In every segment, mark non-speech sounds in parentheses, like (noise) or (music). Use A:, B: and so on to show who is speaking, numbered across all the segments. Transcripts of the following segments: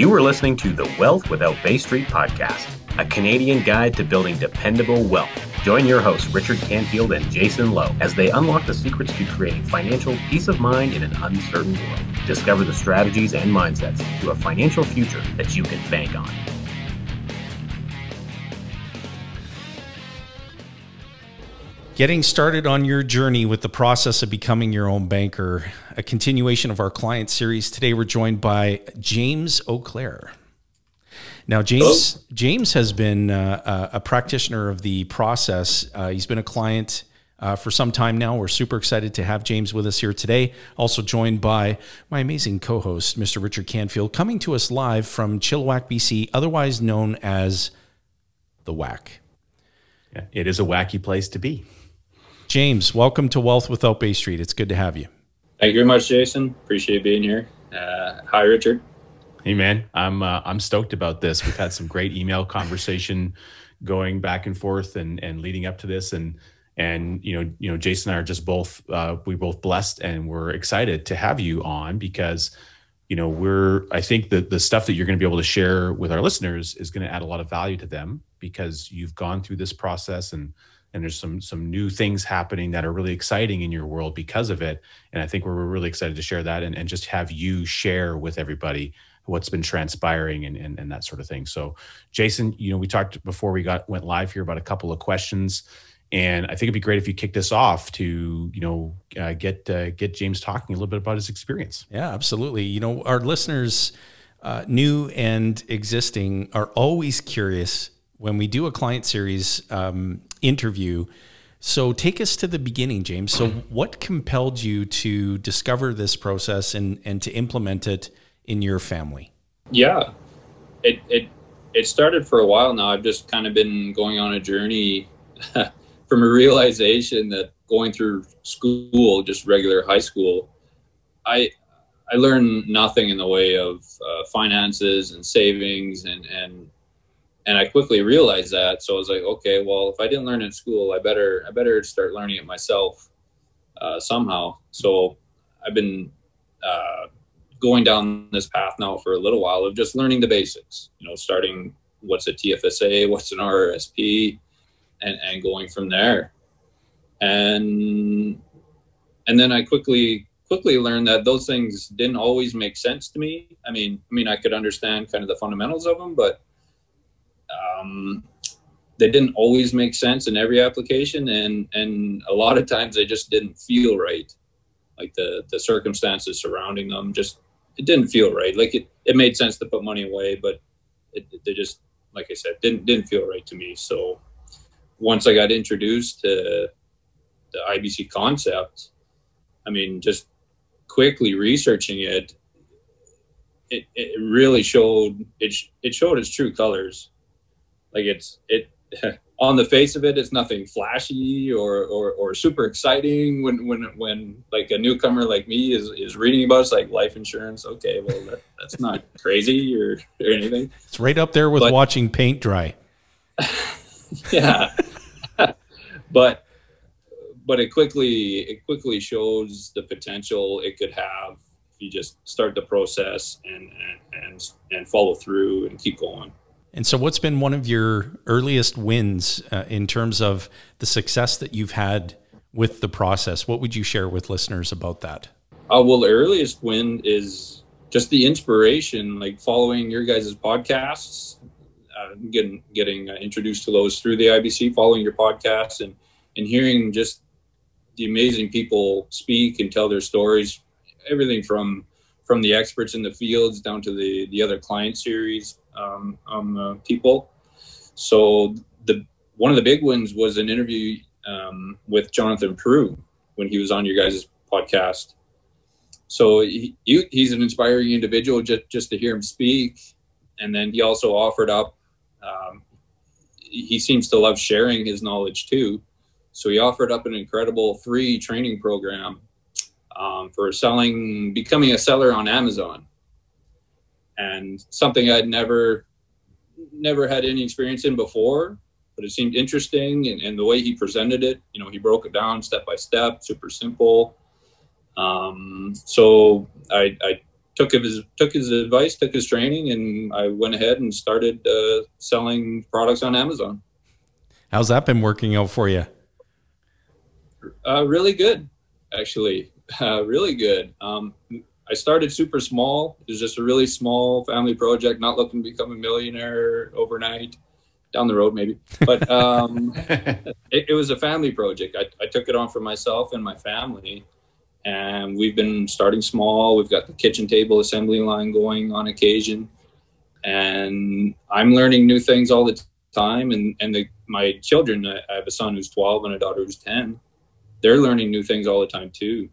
A: You are listening to the Wealth Without Bay Street podcast, a Canadian guide to building dependable wealth. Join your hosts, Richard Canfield and Jason Lowe, as they unlock the secrets to creating financial peace of mind in an uncertain world. Discover the strategies and mindsets to a financial future that you can bank on.
B: Getting started on your journey with the process of becoming your own banker, a continuation of our client series. Today we're joined by James Auclair. Now, James Hello? James has been uh, a practitioner of the process. Uh, he's been a client uh, for some time now. We're super excited to have James with us here today. Also joined by my amazing co-host, Mr. Richard Canfield, coming to us live from Chilliwack, BC, otherwise known as the Whack.
C: Yeah, it is a wacky place to be.
B: James, welcome to Wealth Without Bay Street. It's good to have you.
D: Thank you very much, Jason. Appreciate being here. Uh, hi, Richard.
C: Hey, man. I'm uh, I'm stoked about this. We've had some great email conversation going back and forth and and leading up to this, and and you know you know Jason and I are just both uh, we both blessed and we're excited to have you on because you know we're I think that the stuff that you're going to be able to share with our listeners is going to add a lot of value to them because you've gone through this process and and there's some some new things happening that are really exciting in your world because of it. And i think we're really excited to share that and, and just have you share with everybody what's been transpiring and, and, and that sort of thing. So jason you know we talked before we got went live here about a couple of questions. And i think it'd be great if you kicked us off to you know uh, get uh, get james talking a little bit about his experience.
B: Yeah absolutely. You know our listeners uh, new and existing are always curious when we do a client series um, interview. So take us to the beginning, James. So what compelled you to discover this process and, and to implement it in your family?
D: Yeah, it, it, it started for a while now. I've just kind of been going on a journey (laughs) from a realization that going through school, just regular high school, I, I learned nothing in the way of uh, finances and savings and, and and I quickly realized that. So I was like, okay, well, if I didn't learn in school, I better I better start learning it myself uh, somehow. So I've been uh, going down this path now for a little while of just learning the basics. You know, starting what's a TFSA, what's an RRSP, and and going from there. And and then I quickly quickly learned that those things didn't always make sense to me. I mean, I mean, I could understand kind of the fundamentals of them, but um, they didn't always make sense in every application, and and a lot of times they just didn't feel right. Like the the circumstances surrounding them just it didn't feel right. Like it it made sense to put money away, but it, they just like I said didn't didn't feel right to me. So once I got introduced to the IBC concept, I mean, just quickly researching it, it, it really showed it, it showed its true colors like it's it (laughs) on the face of it, it's nothing flashy or, or, or super exciting. When when when like a newcomer like me is is reading about it's like life insurance. Okay, well that, that's not (laughs) crazy or, or anything.
B: It's right up there with but, watching paint dry. (laughs)
D: yeah, but but it quickly it quickly shows the potential it could have if you just start the process and and and, and follow through and keep going.
B: And so, what's been one of your earliest wins uh, in terms of the success that you've had with the process? What would you share with listeners about that?
D: Uh, well, earliest win is just the inspiration, like following your guys' podcasts, uh, getting getting uh, introduced to those through the IBC, following your podcast, and and hearing just the amazing people speak and tell their stories. Everything from from the experts in the fields down to the the other client series um, um, people. So the one of the big ones was an interview um, with Jonathan Prue when he was on your guys' podcast. So he, he's an inspiring individual just, just to hear him speak. And then he also offered up, um, he seems to love sharing his knowledge too. So he offered up an incredible free training program um, for selling, becoming a seller on Amazon and something I'd never never had any experience in before, but it seemed interesting and, and the way he presented it, you know, he broke it down step by step, super simple. Um, so I, I took his took his advice, took his training, and I went ahead and started uh, selling products on Amazon.
B: How's that been working out for you?
D: Uh, really good, actually. (laughs) Uh, really good. Um, I started super small. It was just a really small family project, not looking to become a millionaire overnight. Down the road, maybe. But um, (laughs) it, it, was a family project. I, I took it on for myself and my family. And we've been starting small. We've got the kitchen table assembly line going on occasion. And I'm learning new things all the time. And, and the, my children, I have a son who's 12 and a daughter who's 10. They're learning new things all the time too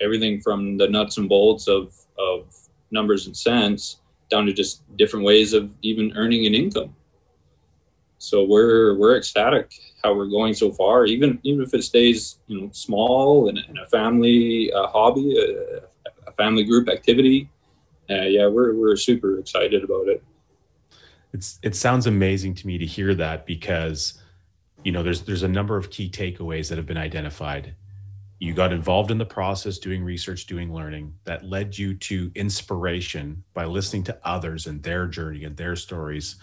D: everything from the nuts and bolts of of numbers and cents down to just different ways of even earning an income. So we're we're ecstatic how we're going so far. Even even if it stays you know small and, and a family uh, hobby, a, a, family group activity, uh, yeah, we're we're super excited about it.
C: It's it sounds amazing to me to hear that because you know there's there's a number of key takeaways that have been identified you got involved in the process doing research doing learning that led you to inspiration by listening to others and their journey and their stories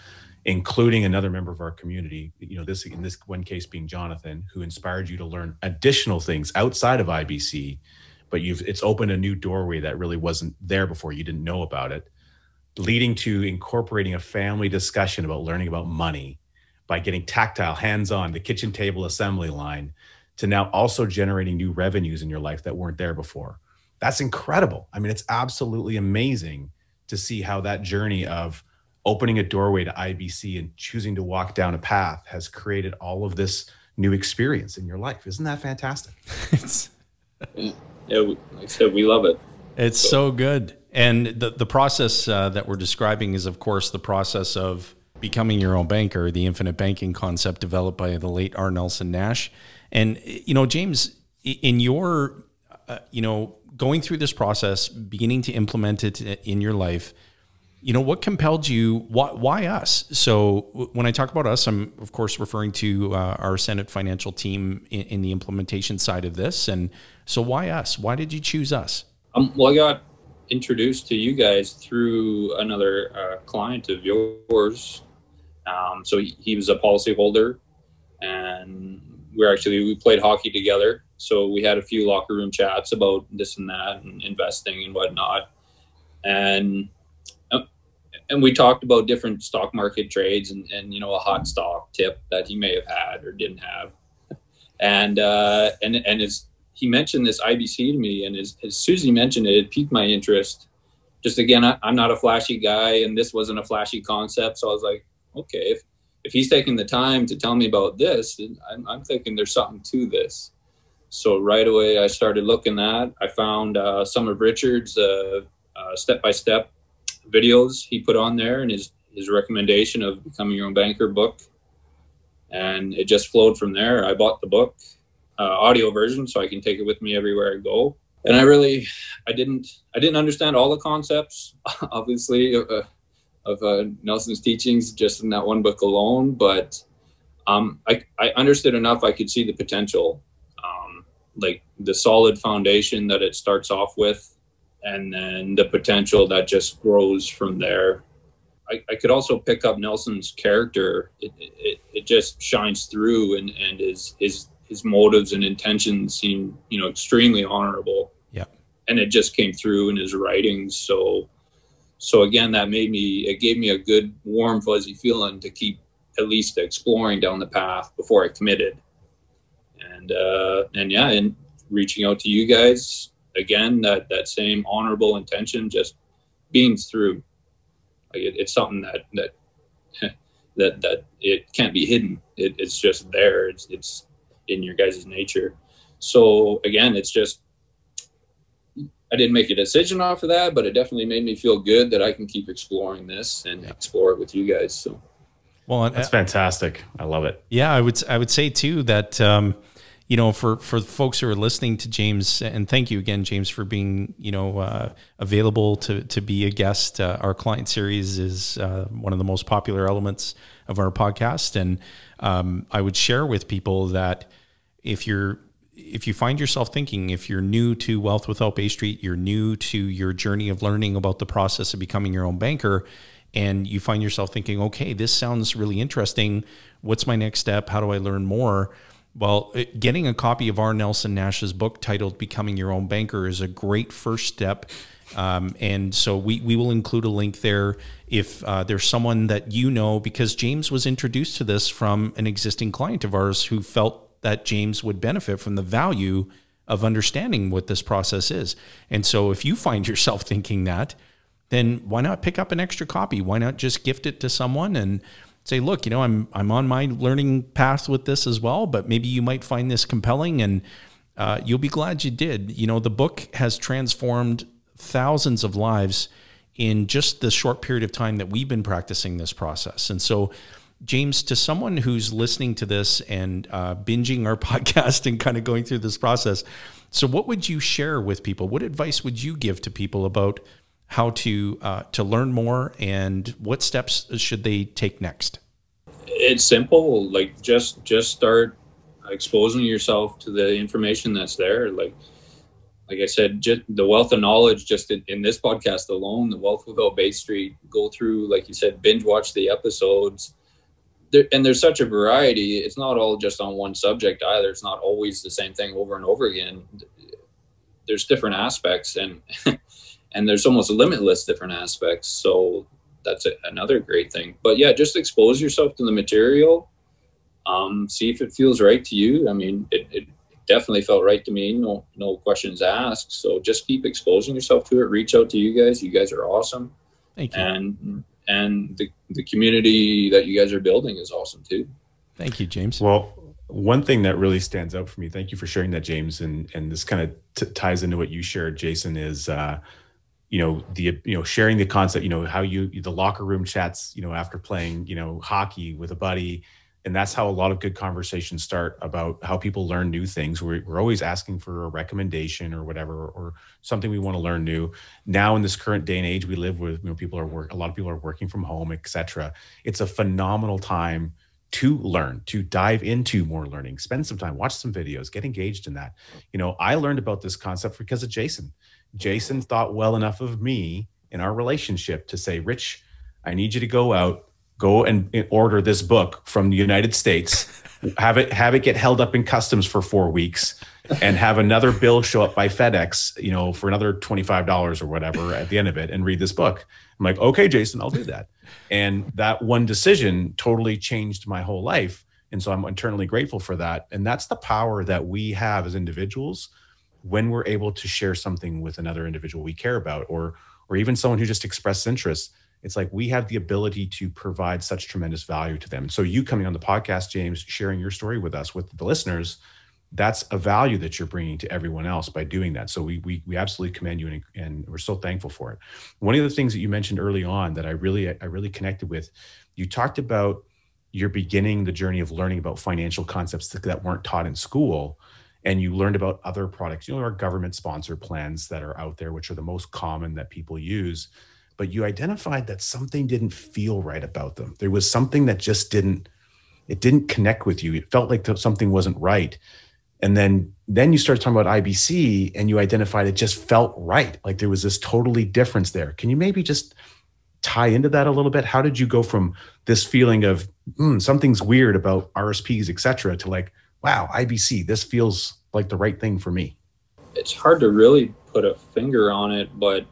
C: including another member of our community you know this in this one case being jonathan who inspired you to learn additional things outside of ibc but you've it's opened a new doorway that really wasn't there before. You didn't know about it. Leading to incorporating a family discussion about learning about money by getting tactile hands-on the kitchen table assembly line to now also generating new revenues in your life that weren't there before. That's incredible. I mean, it's absolutely amazing to see how that journey of opening a doorway to IBC and choosing to walk down a path has created all of this new experience in your life. Isn't that fantastic? (laughs)
D: it's, yeah, like I said, we love it.
B: It's so, so good. And the, the process uh, that we're describing is, of course, the process of becoming your own banker, the infinite banking concept developed by the late R. Nelson Nash. And you know, James, in your uh, you know going through this process, beginning to implement it in your life, you know what compelled you? Why, why, us? So when i talk about us i'm of course referring to uh, Ascendant Financial team in, in, the implementation side of this. And so why us? Why did you choose us?
D: Um, well i got introduced to you guys through another uh, client of yours. Um, so he, he was a policyholder and we're actually we played hockey together, so we had a few locker room chats about this and that and investing and whatnot, and and we talked about different stock market trades and and you know a hot stock tip that he may have had or didn't have, and uh, and and as he mentioned this IBC to me, and as, as Susie mentioned it, it piqued my interest. Just again, I, I'm not a flashy guy, and this wasn't a flashy concept, so I was like, okay, if if he's taking the time to tell me about this, I'm, I'm thinking there's something to this. So right away, I started looking at. I found uh, some of Richard's uh, uh, step-by-step videos he put on there, and his his recommendation of becoming your own banker book, and it just flowed from there. I bought the book, uh, audio version, so I can take it with me everywhere I go. And I really, I didn't, I didn't understand all the concepts. (laughs) Obviously, uh, of uh, Nelson's teachings just in that one book alone, but um, I, I understood enough. I could see the potential, um, like the solid foundation that it starts off with, and then the potential that just grows from there. I, I could also pick up Nelson's character. It, it, it just shines through, and, and his his his motives and intentions seem you know extremely honorable.
B: Yeah,
D: and it just came through in his writings. So so again, that made me it gave me a good warm fuzzy feeling to keep at least exploring down the path before I committed. And uh, and yeah, and reaching out to you guys again, that that same honorable intention just beams through. Like it, it's something that that (laughs) that that it can't be hidden. It, it's just there. It's it's in your guys' nature. So again, it's just I didn't make a decision off of that, but it definitely made me feel good that I can keep exploring this and yeah. explore it with you guys. So,
C: well, that's fantastic. I love it.
B: Yeah, I would I would say too that um, you know for for folks who are listening to James, and thank you again, James, for being you know uh, available to to be a guest. Uh, our client series is uh, one of the most popular elements of our podcast, and um, I would share with people that if you're if you find yourself thinking, if you're new to Wealth Without Bay Street, you're new to your journey of learning about the process of becoming your own banker, and you find yourself thinking, okay, this sounds really interesting. What's my next step? How do I learn more? Well, getting a copy of R. Nelson Nash's book titled Becoming Your Own Banker is a great first step. Um, and so we, we will include a link there if uh, there's someone that you know, because James was introduced to this from an existing client of ours who felt that James would benefit from the value of understanding what this process is. And so if you find yourself (laughs) thinking that, then why not pick up an extra copy? Why not just gift it to someone and say, look, you know, I'm I'm on my learning path with this as well, but maybe you might find this compelling and uh, you'll be glad you did. You know, the book has transformed thousands of lives in just the short period of time that we've been practicing this process. And so, James, to someone who's listening to this and uh, binging our (laughs) podcast and kind of going through this process, so what would you share with people? What advice would you give to people about how to uh, to learn more and what steps should they take next?
D: It's simple. Like just just start exposing yourself to the information that's there. Like like I said, just the wealth of knowledge just in, in this podcast alone, the wealth without Bay Street, go through, like you said, binge watch the episodes. There, and there's such a variety. It's not all just on one subject either. It's not always the same thing over and over again. There's different aspects and (laughs) and there's almost limitless different aspects. So that's a, another great thing. But yeah, just expose yourself to the material. Um, see if it feels right to you. I mean, it, it definitely felt right to me. No, no questions asked. So just keep exposing yourself to it. Reach out to you guys. You guys are awesome.
B: Thank you.
D: And and the the community that you guys are building is awesome too.
B: Thank you, James.
C: Well, one thing that really stands out for me, thank you for sharing that, James, and and this kind of t- ties into what you shared, Jason, is uh, you know the you know sharing the concept you know how you the locker room chats you know after playing you know hockey with a buddy and that's how a lot of good conversations start about how people learn new things. We're, we're always asking for a recommendation or whatever or something we want to learn new. Now in this current day and age we live with you know people are work a lot of people are working from home etc it's a phenomenal time to learn to dive into more learning spend some time watch some videos get engaged in that. You know i learned about this concept because of jason. Jason thought well enough of me in our relationship to say, Rich, I need you to go out, go and eh, order this book from the United States, have it have it get held up in customs for four weeks, and have another bill show up by FedEx, you know, for another twenty five dollars or whatever at the end of it, and read this book. I'm like, okay, Jason, I'll do that. And that one decision totally changed my whole life. And so I'm eternally grateful for that. And that's the power that we have as individuals when we're able to share something with another individual we care about or or even someone who just expressed interest it's like we have the ability to provide such tremendous value to them. So you coming on the podcast james sharing your story with us with the listeners that's a value that you're bringing to everyone else by doing that. So we we, we absolutely commend you and, and we're so thankful for it. One of the things that you mentioned early on that i really i really connected with you talked about you're beginning the journey of learning about financial concepts that weren't taught in school and you learned about other products you know our government sponsor plans that are out there which are the most common that people use but you identified that something didn't feel right about them. There was something that just didn't it didn't connect with you. It felt like something wasn't right. And then then you started talking about ibc and you identified it just felt right like there was this totally difference there. Can you maybe just tie into that a little bit? How did you go from this feeling of mm, something's weird about rsps et cetera to like wow, IBC, this feels like the right thing for me?
D: It's hard to really put a finger on it, but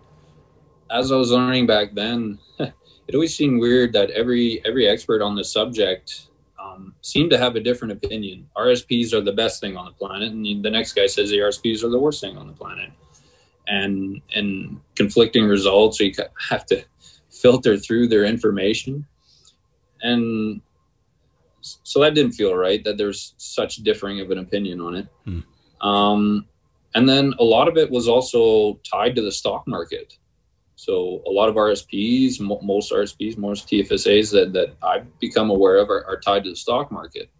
D: as I was learning back then, (laughs) it always seemed weird that every every expert on the subject um, seemed to have a different opinion. RSPs are the best thing on the planet, and the next guy says the RSPs are the worst thing on the planet, and and conflicting results. So you have to filter through their information, and so that didn't feel right that there's such differing of an opinion on it. Hmm. Um, and then a lot of it was also tied to the stock market. So a lot of RSPs, most RSPs, most TFSAs that, that I've become aware of are, are tied to the stock market.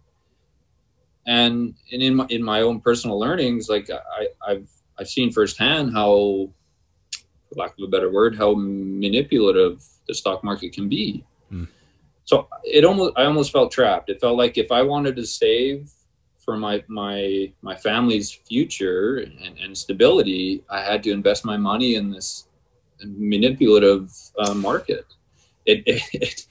D: And, and in my, in my own personal learnings, like I, I've, I've seen firsthand how, for lack of a better word, how manipulative the stock market can be. Hmm so it almost i almost felt trapped it felt like if i wanted to save for my my my family's future and, and stability, I had to invest my money in this manipulative uh, market. It, it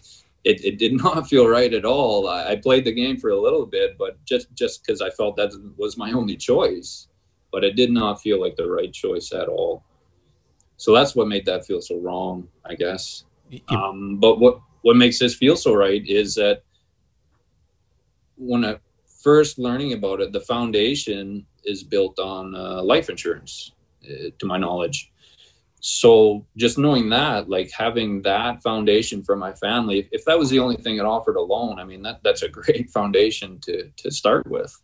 D: it, it did not feel right at all. I, I played the game for a little bit, but just just because I felt that was my only choice, but it did not feel like the right choice at all. So that's what made that feel so wrong, I guess. Um, but what what makes this feel so right is that when I first learning about it, the foundation is built on uh, life insurance, uh, to my knowledge so just knowing that like having that foundation for my family if, that was the only thing it offered alone i mean that that's a great (laughs) foundation to to start with.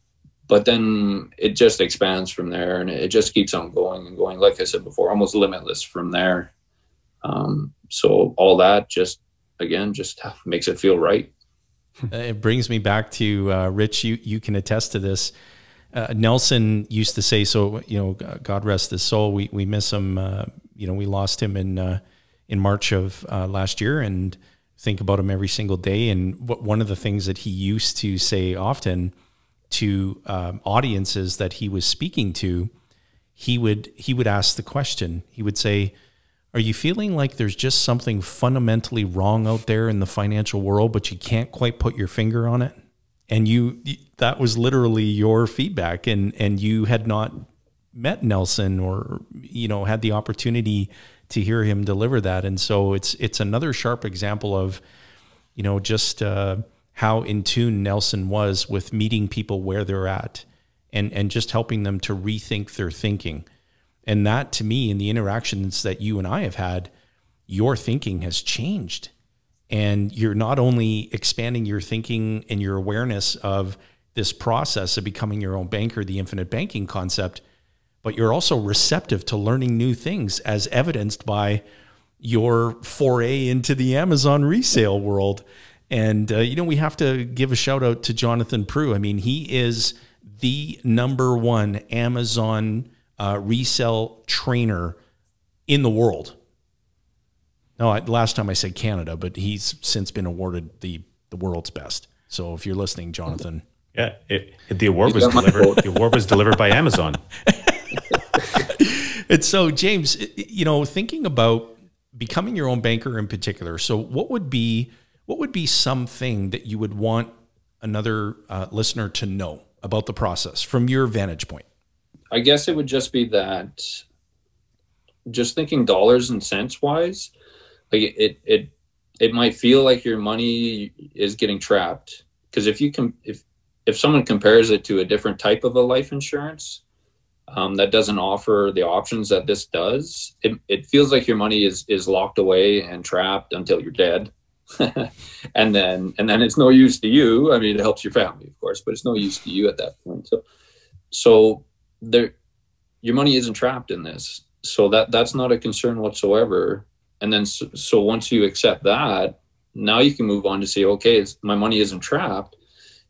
D: But then it just expands from there and it just keeps on going and going. Like i said before almost limitless from there. Um, so all that just again just (laughs) makes it feel right.
B: It brings me back to uh, rich you you can attest to this. Uh, Nelson used to say, so you know, God rest his soul. We we miss him uh, you know, we lost him in uh, in March of uh, last year, and think about him every single day. And what, one of the things that he used to say often to um, audiences that he was speaking to, he would he would ask the question. He would say, "Are you feeling like there's just something fundamentally wrong out there in the financial world, but you can't quite put your finger on it?" And you that was literally your feedback, and and you had not met Nelson or you know had the opportunity to hear him deliver that, and so it's it's another sharp example of you know just uh, how in tune Nelson was with meeting people where they're at, and and just helping them to rethink their thinking, and that to me in the interactions that you and I have had, your thinking has changed, and you're not only expanding your thinking and your awareness of this process of becoming your own banker, the infinite banking concept but you're also receptive to learning new things, as evidenced by your foray into the Amazon resale world. And, uh, you know, we have to give a shout out to Jonathan Prue. I mean, he is the number one Amazon uh, resale trainer in the world. No, I, last time I said Canada, but he's since been awarded the, the world's best. So if you're listening, Jonathan.
C: Yeah, it, the award was delivered. the award was delivered by Amazon. (laughs)
B: and so, James, you know, thinking about becoming your own banker in particular. So, what would be what would be something that you would want another uh, listener to know about the process from your vantage point?
D: I guess it would just be that just thinking dollars and cents wise, like it it it might feel like your money is getting trapped because if you can if if someone compares it to a different type of a life insurance, um, that doesn't offer the options that this does, it, it feels like your money is is locked away and trapped until you're dead. (laughs) and then and then it's no use to you. I mean, it helps your family, of course, but it's no use to you at that point. So so there your money isn't trapped in this. So that that's not a concern whatsoever. And then so, so once you accept that, now you can move on to say, okay, my money isn't trapped.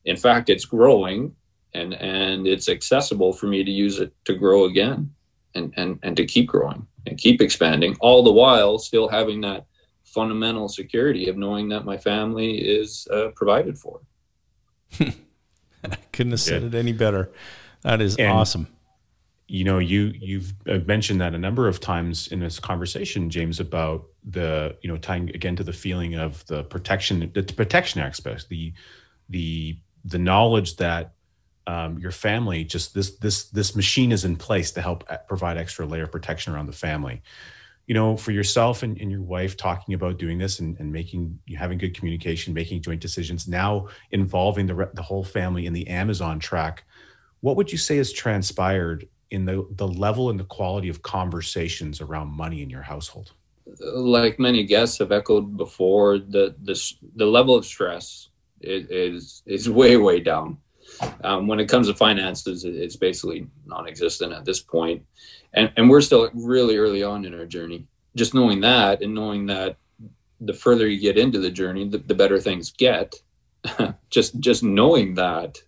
D: In fact, it's growing and and it's accessible for me to use it to grow again and and and to keep growing and keep expanding all the while still having that fundamental security of knowing that my family is uh, provided for.
B: I (laughs) couldn't have said it any better. That is and, awesome.
C: you know you you've mentioned that a number of times in this conversation james about the you know tying again to the feeling of the protection the protection aspect the the the knowledge that um, your family just this this this machine is in place to help uh, provide extra layer of protection around the family. You know for yourself and, and your wife talking about doing this and, and making having good communication making joint decisions now involving the, the whole family in the amazon track what would you say has transpired in the the level and the quality of conversations around money in your household?
D: Like many guests have echoed before the the, the level of stress is is way way down um, when it comes to finances, it's basically non-existent at this point. And, and we're still really early on in our journey. Just knowing that and knowing that the further you get into the journey, the, the better things get. (laughs) just just knowing that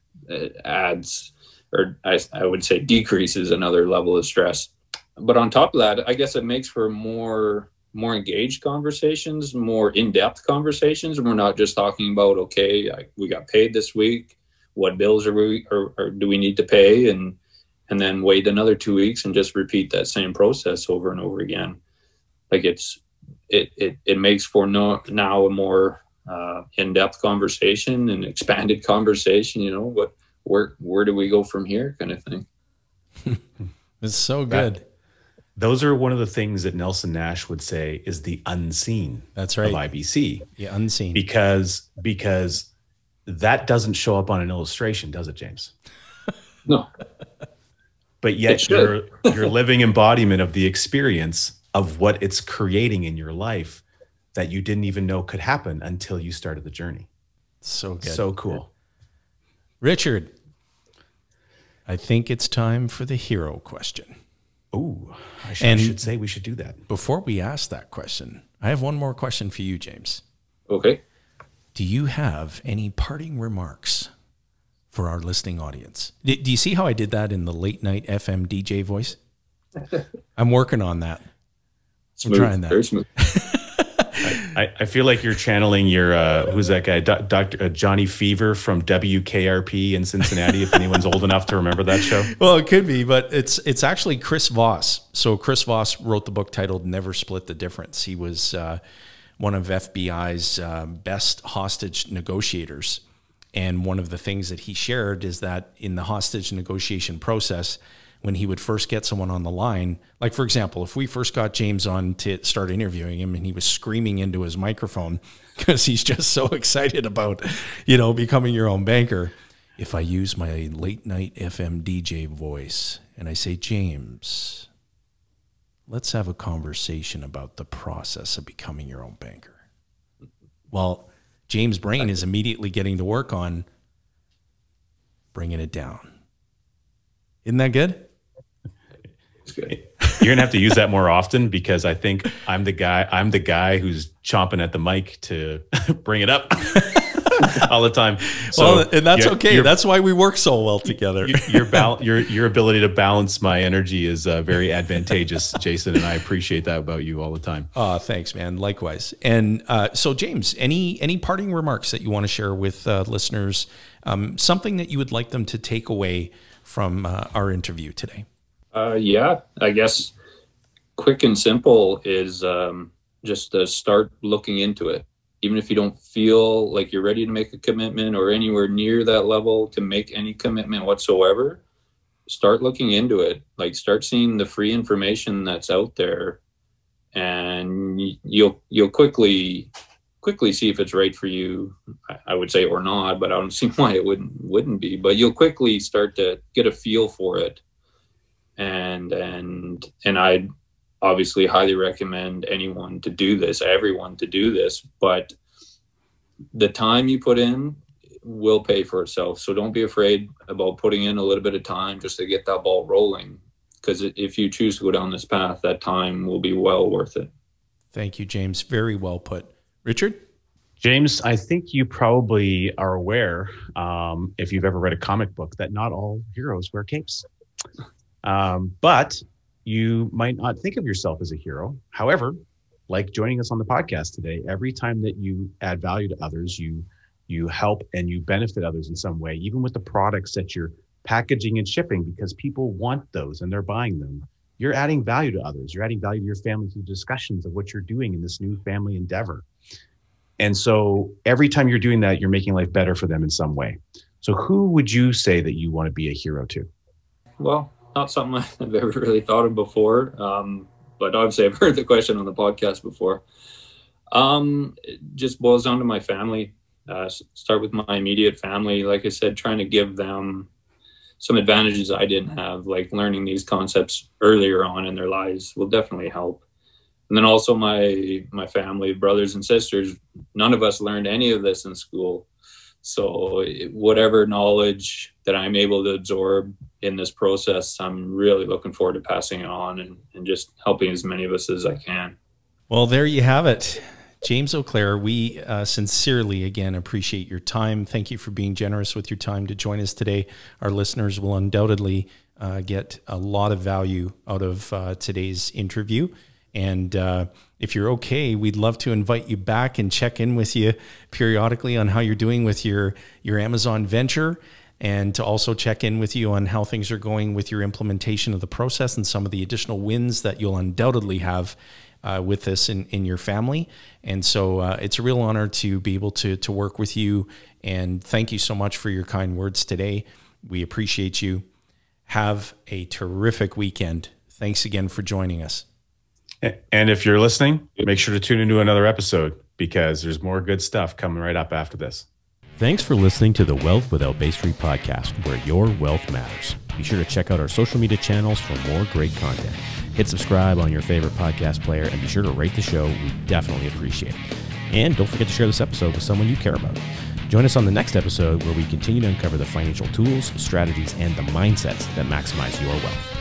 D: adds, or I, I would say decreases another level of stress. But on top of that, I guess it makes for more more engaged conversations, more in-depth conversations. We're not just talking about okay, I, we got paid this week what bills are we or, or do we need to pay and and then wait another two weeks and just repeat that same process over and over again. Like it's it it, it makes for no now a more uh, in-depth conversation and expanded (laughs) conversation you know what where where do we go from here kind of thing. (laughs)
B: It's so good.
C: that, those are one of the things that Nelson Nash would say is the unseen
B: that's right.
C: Of IBC
B: yeah unseen.
C: Because because that doesn't show up on an illustration does it James (laughs)
D: no
C: but yet you're you're living embodiment of the experience of what it's creating in your life that you didn't even know could happen until you started the journey.
B: So good.
C: So cool.
B: Richard, I think it's time for the hero question.
C: Oh, I, sh- I should say we should do that.
B: Before we ask that question, I have one more question for you, James.
D: Okay.
B: Do you have any parting remarks for our listening audience? Do, do you see how I did that in the late night FM DJ voice? (laughs) I'm working on that.
D: Smooth, I'm trying that. Very smooth. (laughs)
C: I, I, feel like you're channeling your uh, who's that guy, Doctor uh, Johnny Fever from WKRP in Cincinnati. if anyone's old enough to remember that show, (laughs)
B: well, it could be, but it's it's actually Chris Voss. So Chris Voss wrote the book titled "Never Split the Difference." He was uh, one of FBI's uh, best hostage negotiators, and one of the things that he shared is that in the hostage negotiation process when he would first get someone on the line. Like, for example, if we first got James on to start interviewing him and he was screaming into his microphone (laughs) because he's just so (laughs) excited about, you know, becoming your own banker. If I use my late night FM DJ voice and I say, James, let's have a conversation about the process of becoming your own banker. Well, James' brain is immediately getting to work on bringing it down. Isn't that good?
C: good. (laughs) You're gonna have to use that more often because I think I'm the guy. I'm the guy who's chomping at the mic to (laughs) bring it up (laughs) (laughs) all the time.
B: So well, and that's okay. That's why we work so well together.
C: your bal- (laughs) your your ability to balance my energy is uh, very advantageous, Jason, and I appreciate that about you all the time.
B: Oh, thanks, man. Likewise. And uh, so, James, any any parting remarks that you want to share with uh, listeners? Um, something that you would like them to take away from uh, our interview today.
D: Uh, yeah, I guess quick and simple is um, just to start looking into it. Even if you don't feel like you're ready to make a commitment or anywhere near that level to make any commitment whatsoever, start looking into it. Like start seeing the free information that's out there, and you'll you'll quickly quickly see if it's right for you. I would say or not, but I don't (laughs) see why it wouldn't wouldn't be. But you'll quickly start to get a feel for it and and and I obviously highly recommend anyone to do this, everyone to do this, but the time you put in will pay for itself. So don't be afraid about putting in a little bit of time just to get that ball rolling because if you choose to go down this path, that time will be well worth it.
B: Thank you, James. Very well put. Richard?
C: James, I think you probably are aware, um, if you've ever read a comic book, that not all heroes wear capes. Um, but you might not think of yourself as a hero. However, like joining us on the podcast today, every time that you add value to others, you you help and you benefit others in some way, even with the products that you're packaging and shipping, because people want those and they're buying them. You're adding value to others. You're adding value to your family through discussions of what you're doing in this new family endeavor. And so every time you're doing that, you're making life better for them in some way. So who would you say that you want to be a hero to?
D: Well, not something (laughs) I've ever really thought of before. Um, but obviously, I've (laughs) heard the question on the podcast before. Um, it just boils down to my family. Uh, start with my immediate family. Like I said, trying to give them some advantages I didn't have, like learning these concepts earlier on in their lives, will definitely help. And then also my my family, brothers and sisters. None of us learned any of this in school. So whatever knowledge that I'm able to absorb in this process, I'm really looking forward to passing it on and, and just helping as many of us as I can.
B: Well, there you have it. James Auclair, we uh, sincerely again appreciate your time. Thank you for being generous with your time to join us today. Our listeners will undoubtedly uh, get a lot of value out of uh, today's interview. And uh, if you're okay, we'd love to invite you back and check in with you periodically on how you're doing with your your Amazon venture. and to also check in with you on how things are going with your implementation of the process and some of the additional wins that you'll undoubtedly have uh, with this in, in your family. And so uh, it's a real honor to be able to, to work with you. And thank you so much for your kind words today. We appreciate you. Have a terrific weekend. Thanks again for joining us.
C: And if you're listening, make sure to tune into another episode because there's more good stuff coming right up after this.
A: Thanks for listening to the Wealth Without Bay Street podcast, where your wealth matters. Be sure to check out our social media channels for more great content. Hit subscribe on your favorite podcast player and be sure to rate the show. We definitely appreciate it. And don't forget to share this episode with someone you care about. Join us on the next episode where we continue to uncover the financial tools, strategies, and the mindsets that maximize your wealth.